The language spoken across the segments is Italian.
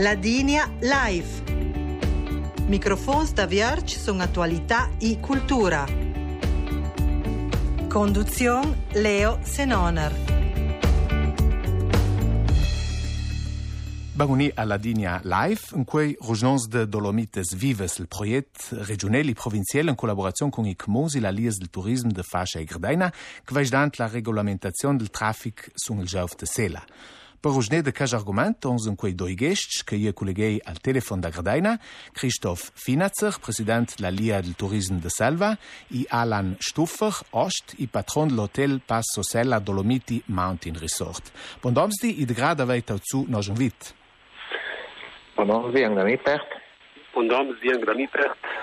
Ladinia Live. Microfons da Vierge sono attualità e cultura. Conduzione Leo Senoner. Baguni alla Digna Live, in cui Rognons de Dolomites Vives, il progetto regionale e provinciale in collaborazione con i e la Lies del Turismo de Fascia e Gardena, che va la regolamentazione del traffico sul Giauf de Sela. Porojne de kaj argument onzen quei doigest che je kolegei al telefon da Gradajna, Christoph Finazer, president la Lia del Turism de Selva, i Alan Stuffer, ost i patron de l'hotel Passo Sella Dolomiti Mountain Resort. Bondomsdi i de grada veit au zu nogen vit. Bondomsdi an Granitert. Bondomsdi an Granitert.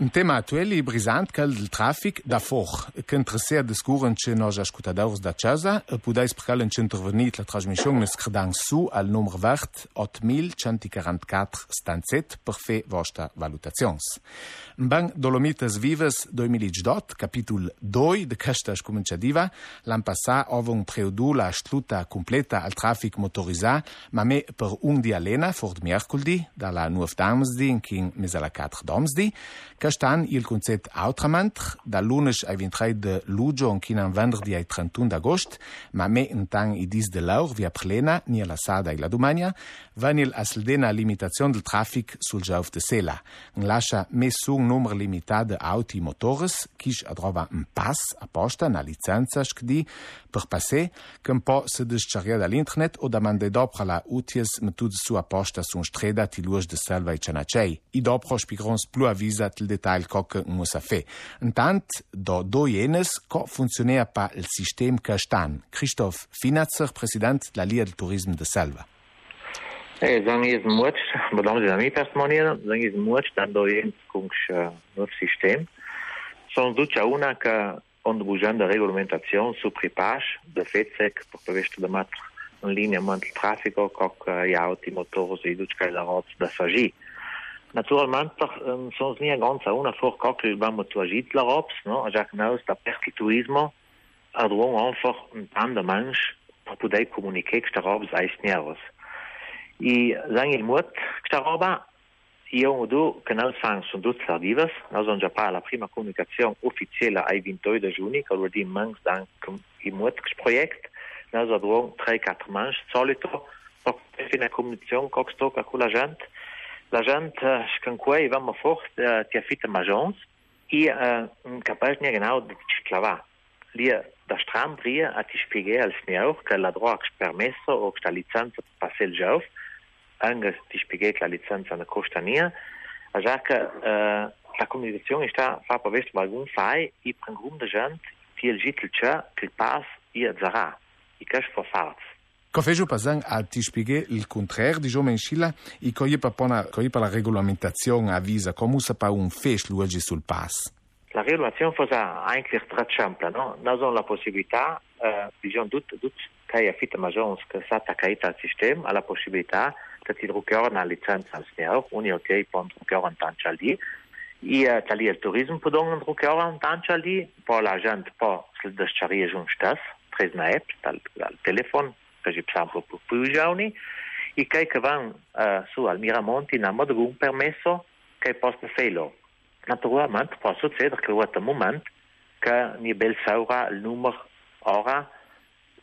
Un tema attuel e brisant ch'el del trafic da foch, qu'interesser discuren che nos ascultadors da casa, pudeis per cal intervenit la transmission nes credant su al numero vert 8144 stanzet per fer vostra valutacions. Banc Dolomites Vives 2018, capitol 2 de casta scominciativa, l'an passà ovon preudu la struta completa al trafic motorisà, ma me per un di alena, fort miércoldì, dalla 9 damsdi in chin mesa la 4 domsdi, che Da il concept autramantr, da lunech ai vintrai de luggio anch'in an vendredi ai 31 d'agost, ma me in tang i dis de laur via plena, ni la sada e la domagna, van il asldena limitazion del traffic sul jauf de sela. N lascia me su un numero limitato auti motores, kish adrova un pass apposta na licenza schdi perpassé, qu'un po se descharia da l'internet o da mande dopra la uties metude sua posta sun streda ti luas de selva i cenacei. I dopro spigrons plu avisa til detail coc un sa fe. Intant, do do jenes, co funzionea pa il sistem ca stan. Christoph Finatzer, president de la Lia del Turismo de Selva. Hey, sagen ist Mut, bedankt Sie an mich personell, sagen ist Mut, dann do jenes, kungs, uh, System. Sono duce una che ondobujando a regulamentação sou capaz de fazer que por vez de matar em linha manto tráfico com e autos, motores e dos carros da Sagi. Naturalmente são linha ganza uma for que vamos tu agir lá ops, não? Já que não está perto do turismo, a doão einfach um tanda mensch para poder comunicar que está robs a estes E zanho muito que está roba Iodu, que não são condutas adidas, nós vamos para a primeira comunicação oficial a 28 de que eu disse, mãos dan e muitos projetos, nós vamos 3, 4 mãos, solito, para fazer a comunicação, como estou com a gente. A gente, com que vamos forte, tinha feito majões, e um capaz de genau de esclavar. Lia da Strambria a te expliquer ao senhor que a droga que permessa ou que está licença para ser jovem, anche ti spiegare che la licenza non costa niente, già che la comunicazione sta fa per questo alcun fai e per un gruppo di gente ti il git il c'è che il pass e. E che farz. Ko fežu pa zang a ti spieghe il contraire di Joe Menschila e ko je pa pona, ko je pa la regolamentazione avvisa come sa pa un fesh luogi sul pass. La regolazione eigentlich très simple, no? La possibilità, eh, diciamo, ti drucare una licenza al signor, un ok può drucare un tanto lì, e uh, tali il turismo può drucare un tanto lì, poi la gente può se desciarire un stas, tres na app, dal, dal telefono, per esempio per più giorni, e che vanno uh, su al Miramonti non hanno un permesso che possono farlo. Naturalmente può succedere che a un momento che mi bel saura il numero ora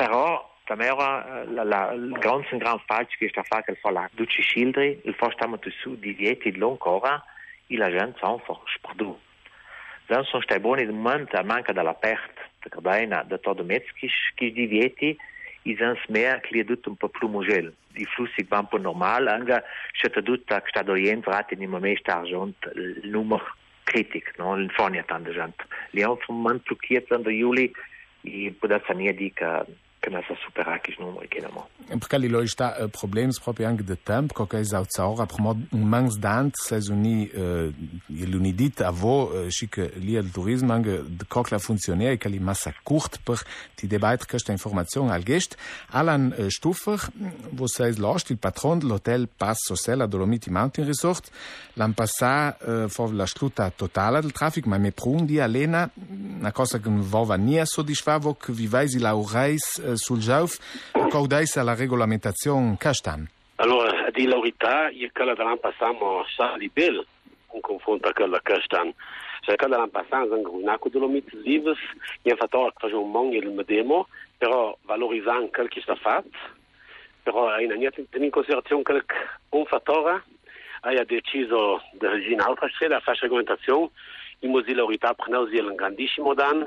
però da me ora la, la, il grande gran falsch che sta a fare che fa la duci schildri, il fa stiamo su di ancora, e la gente sono einfach sperdu. Dan sono stai buoni di momento, manca dell'aperto, da Cardena, da todo Metzki, che divieti, i zans mehr che è tutto un po' più mogel. I flussi un po' normali, anche se è tutto che sta doyen vrati in momento sta argent il numero critico, no? Il fonia tanta gente. Li hanno un momento più chieto in juli può essere nie di che non sa superare chi numeri che non porque ali hoje está eh, problemas propriamente de tempo, qualquer exaustão, a promover um mans dante, sezoni, e eh, lunidit, avô, eh, chique, ali al turismo, de qualquer funcionário, que ali massa curte, per te debate que esta informação algueste, Alan Stuffer, vocês lost, o patrão do hotel Passo Sela Dolomiti Mountain Resort, l'an passat, foi a sluta totala do tráfico, mas me prun dia Lena, na cosa que me vova nia satisfavo que vivais e laurais sul jauf, caudais a la regolamentazione castan. Allora, a dire la verità, io quella dell'anno passato sa di bel in confronto a quella castan. Cioè, quella dell'anno passato, un acqua Dolomiti Lives, ho fatto un monge il medemo, però valorizzando quel che sta fatto, però in in considerazione che un fattore ha deciso di reagire in altra strada fare regolamentazione in Mozilla Unità prenausi un grandissimo danno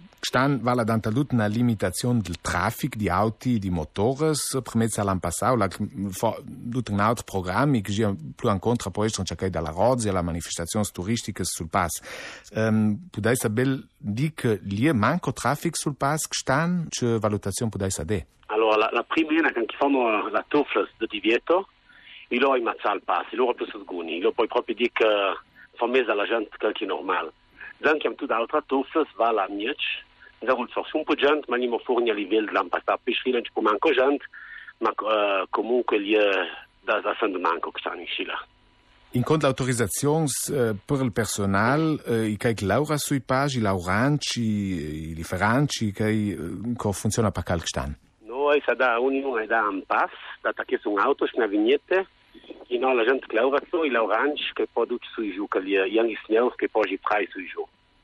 Gestern, weil er dann talut del di auti e di motores per la, tutto un altro programma che gira più poi dalla sul pass. Um, ehm, di che manco sul pass? Che valutazione potete sapere? Allora, la, la prima che fanno la di divieto, il pass, loro più sguni, loro poi proprio che fa mese alla gente che è normale. Tu va alla Miec, forse un po' gente ma nimo forni a livello dell'an passato piscina ci può manco gente ma uh, comunque lì da da san manco che stanno in scila In conto l'autorizzazione eh, per il personale, eh, i che laura sui pagi, i lauranci, i liferanci, che eh, funziona per calcstan? Noi sa da unione da un pass, da che su un auto, una vignette, e no la gente che laura su, i lauranci che poi duce sui giù, che gli young sneus che poi prai sui giù.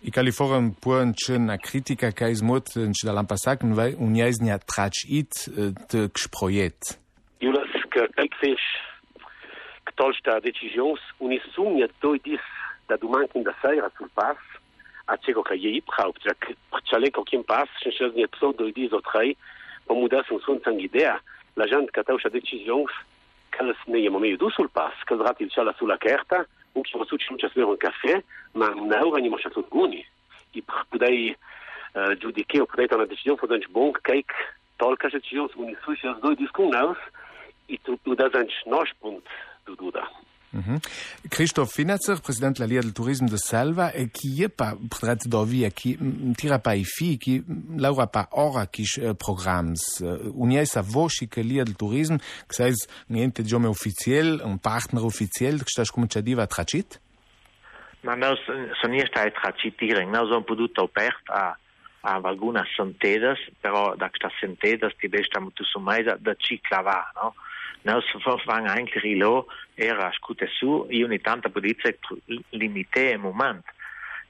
I un po' una critica che è smot dall'anno passato un un jesnia trach it de gsprojet. Io las che quel fish tolta decisioni unisumia doi dis da domanca da sera sul pass a cego che ieri braucht ja chale ko kim se nie pso doi dis o trei po muda sun sang idea la gente che tolta decisioni che ne è momento sul pass che rati il ciala sulla carta הוא רצו צ'סמר קפה, מאמנהו אני מושתו גוני. И подai judiqueu, podai tomar decisão, podai bom, cake, tolka rzecz, unisus, dois discunaus, i tu, tu das antes nós, ponto, do Duda. Mm -hmm. Christophe Finazzer, presidente della Lega del Tourisme de Selva, äh, qui est pas prêt d'ouvrir, euh, qui ne tira pas ici, qui mm, l'aura pas ora qui euh, programmes. Euh, un est sa voce che Lega del Tourisme, que ça est niente giome officiel, un partner officiel, que stas cominciativa tracit? Ma noi sono stati tracitiring, noi sono potuto aperto a a algunas sentedas, però da questa sentedas ti bestiamo tu su mai da ciclava, no? Nós vamos eigentlich ilo era scute su e ogni tanto può dire limite il momento.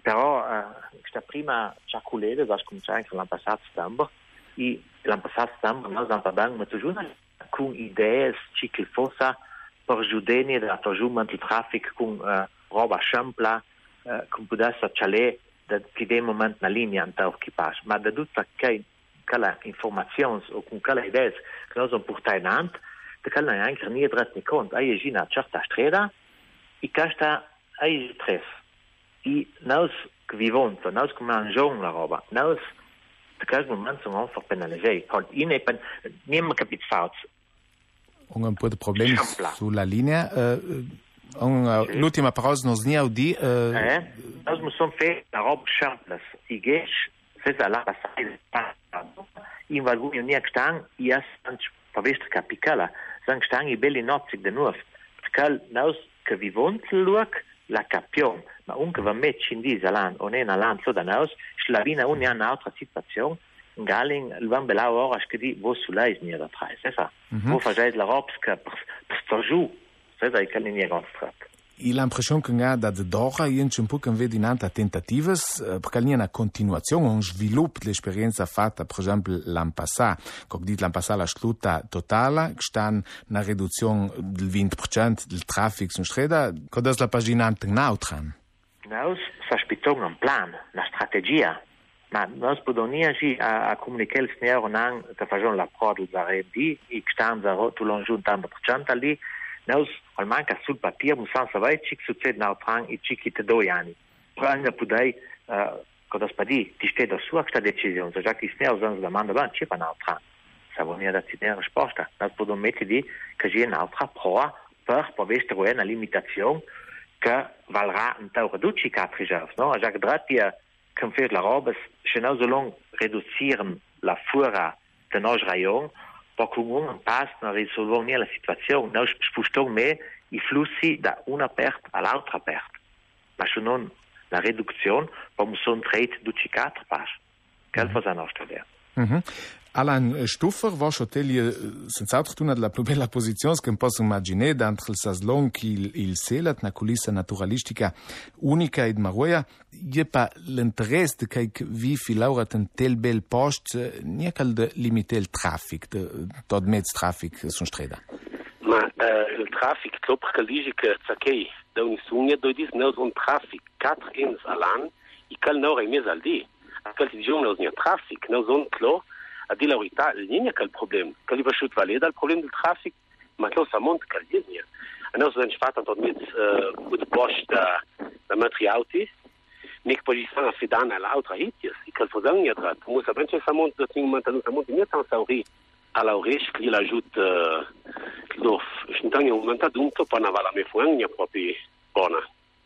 Però uh, questa prima ciaculera da cominciare anche l'anno passato settembre e l'anno passato settembre noi abbiamo parlato ma tu con idee che fosse per giudeni da torjumento il traffico con uh, roba sciampla uh, con potesse cialè fiquei um momento na linha então que passa, mas da tudo que aquela informações ou com aquela ideias que nós vamos portar na ante, da qual não ainda nem drat nem conta, aí a Gina certa estrada e cá está aí três. E nós que vivons, nós que manjamos na roupa, nós da qual momento são einfach penalizei, halt ine pen nem capit fault. Um pouco de problemas sobre a linha, uh, eh, eh, Una, sì. L'ultima prognosi di... Eh... Eh? Mi sono fatto la roba Champlain. I gesch, se sa la passare in valgunio nie gestang, ias anch pavest capicala, sang gestang i belli nozig de nuof, tkal naus che vivont luak la capion, ma unque va met cindis alan, onen alan so da naus, schlavina unia un'altra situazione, Galing, l'van bela ora, schkedi, wo sulais nira preis, esa? Wo mhm. vergeid la robska, prstorju, ça, ça kan in ganz trak. Il l'impression che ha da d'ora ien un po' che vedinante tentatives eh, perché lì una continuazione, un sviluppo dell'esperienza fatta per esempio l'anno passato, come dit l'anno passato la scelta totale, che sta una riduzione del 20% del traffico su strada, cosa è la pagina antinautra? Noi s'aspettano un plan, una strategia, ma noi podonia ci a, a comunicare il signore non che facciamo la prova del R&D, che stanno tutto l'anno giù tanto per cento lì, Neus al manca sul papir un sans savai cic succed naufran e cicite doi anni. Pranga pudei uh, co da spadi ti ste da sua sta decisione, so già che sne usando la manda ban cipa naufran. Savonia da cine risposta, nas podo metti di che gie naufra proa per poveste roe una limitazione che valrà un tau reduci catrigev, no? A Jacques Dratia kan fer la robes, chenau so long reduzieren la fura de nos rayon può comune un pass non risolvoni la situazione noi spostiamo me i flussi da una perte all'altra perte. Ma se non la reduzione come sono tre du 4 pass che cosa nostra idea Alan Stuffer va hotel senz'altro una della più bella posizione che posso immaginare d'entre il Saslon il, il Selat, una culissa naturalistica unica ed maroia. Je pa l'interesse che vi fi laura ten tel bel post, nie cal de limiter il traffic, de tot mezz traffic sun strada. Ma uh, il traffic troppo caligi che zacchei, da un sugna do dis neus un traffic 4 ins alan, i cal nora i mes al di. Cal ti giorno neus nia traffic, neus un clo, הדילר איטליה קל פרובלם, קל פשוט ועל על פרובלם דל טראפיק, מתלוס המונט קל ליניה. אני עושה נשפט התודמית בודבוש דמטרי אאוטי, nik po jisa na fidan ala outra la je tot propi bona.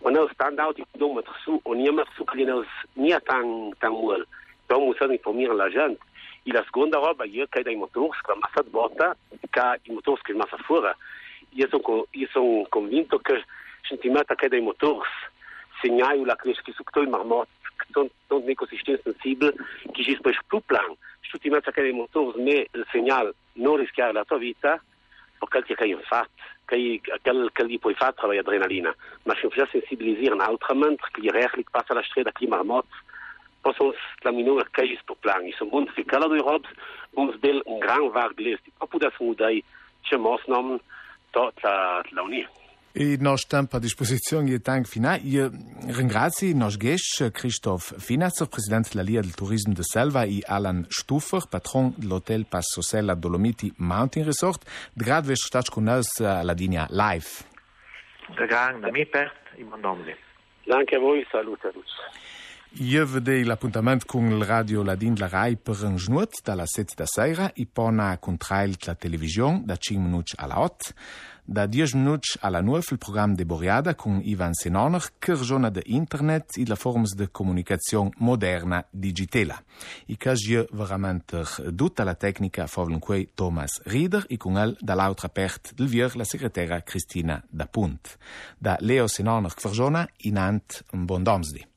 Quando stand out i dom mettre su, on y mettre su que nos ni tan tan. Donc nous sommes informer la gente. E la seconda roba io che dai motori che massa bota, che i motori che massa fuori. Io sono io sono convinto che sentimento che dai motori segnai la crescita che su tutto il marmot, che sono un ecosistema sensibile, che ci spes più plan. Tutti i che dai motori me il segnale non rischiare la tua vita, pour quelqu'un qui fait ça, quel qu'il peut faire travailler l'adrénaline. Mais si on peut sensibiliser un autre monde qui réagit pas à l'achat de climat mort, pour son laminon à quel est ce plan. Il se montre que quand l'Europe, on se bat une grande vague de l'Est, on peut se mouder chez Mosnom, toute l'Union. E nach Stemp a Disposition je tank fina je Rengrazi nach Gech Christoph Finanzer Präsident la Lia del Tourisme de Selva i Alan Stuffer, patron de l'Hotel Passosella Dolomiti Mountain Resort, de gradvech statskunnaus alla linea live. Da gang da mi pert i mandamle. Danke a voi, salutarus. A vedei l'appuntamento con il radio Ladin la Rai per un giornat dalla 7 da sera e poi con trail la televisione da 5 minuti alla 8. Da 10 minuti alla 9 il programma de Boriada con Ivan Senoner che ragiona de internet e la forma de comunicazione moderna digitale. I casi veramente tutta la tecnica favlen quei Thomas Rieder e con el dall'altra parte del vier la segretaria Cristina Dapunt. Da Leo Senoner che ragiona inant un buon domsdi.